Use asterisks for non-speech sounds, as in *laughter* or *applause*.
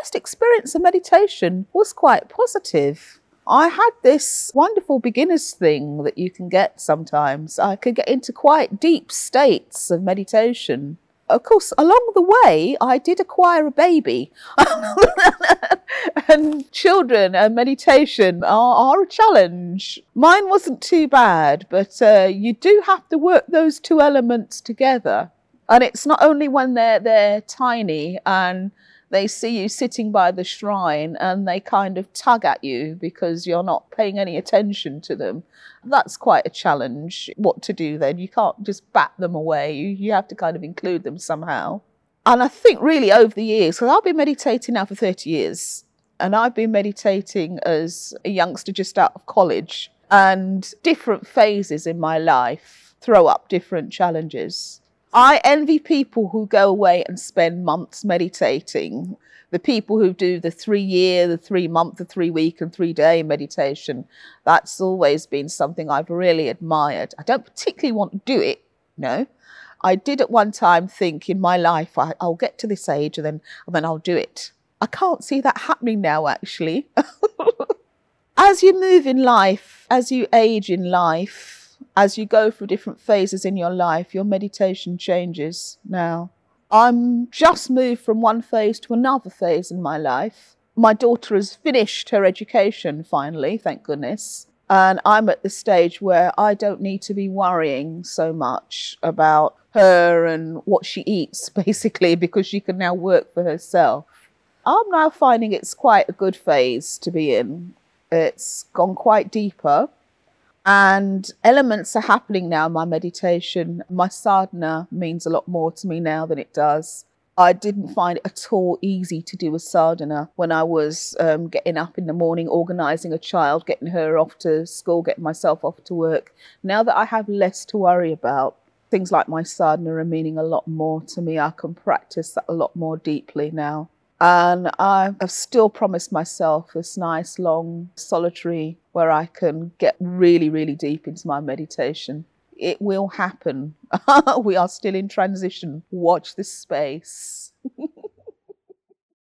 first experience of meditation was quite positive. I had this wonderful beginner's thing that you can get sometimes. I could get into quite deep states of meditation. Of course, along the way, I did acquire a baby. *laughs* and children and meditation are, are, a challenge. Mine wasn't too bad, but uh, you do have to work those two elements together. And it's not only when they're, they're tiny and they see you sitting by the shrine and they kind of tug at you because you're not paying any attention to them. That's quite a challenge. What to do then? You can't just bat them away, you, you have to kind of include them somehow. And I think really over the years, because I've been meditating now for 30 years, and I've been meditating as a youngster just out of college, and different phases in my life throw up different challenges. I envy people who go away and spend months meditating. The people who do the three year, the three month, the three week, and three day meditation. That's always been something I've really admired. I don't particularly want to do it, no. I did at one time think in my life I, will get to this age and then and then I'll do it. I can't see that happening now actually. *laughs* as you move in life, as you age in life, as you go through different phases in your life, your meditation changes now. I'm just moved from one phase to another phase in my life. My daughter has finished her education finally, thank goodness. And I'm at the stage where I don't need to be worrying so much about her and what she eats, *laughs* basically, because she can now work for herself. I'm now finding it's quite a good phase to be in. It's gone quite deeper. And elements are happening now in my meditation. My sadhana means a lot more to me now than it does. I didn't find it at all easy to do a sadhana when I was um, getting up in the morning, organising a child, getting her off to school, getting myself off to work. Now that I have less to worry about, things like my sadhana are meaning a lot more to me. I can practice that a lot more deeply now. And I have still promised myself this nice, long, solitary where I can get really, really deep into my meditation. It will happen. *laughs* we are still in transition. Watch this space. *laughs*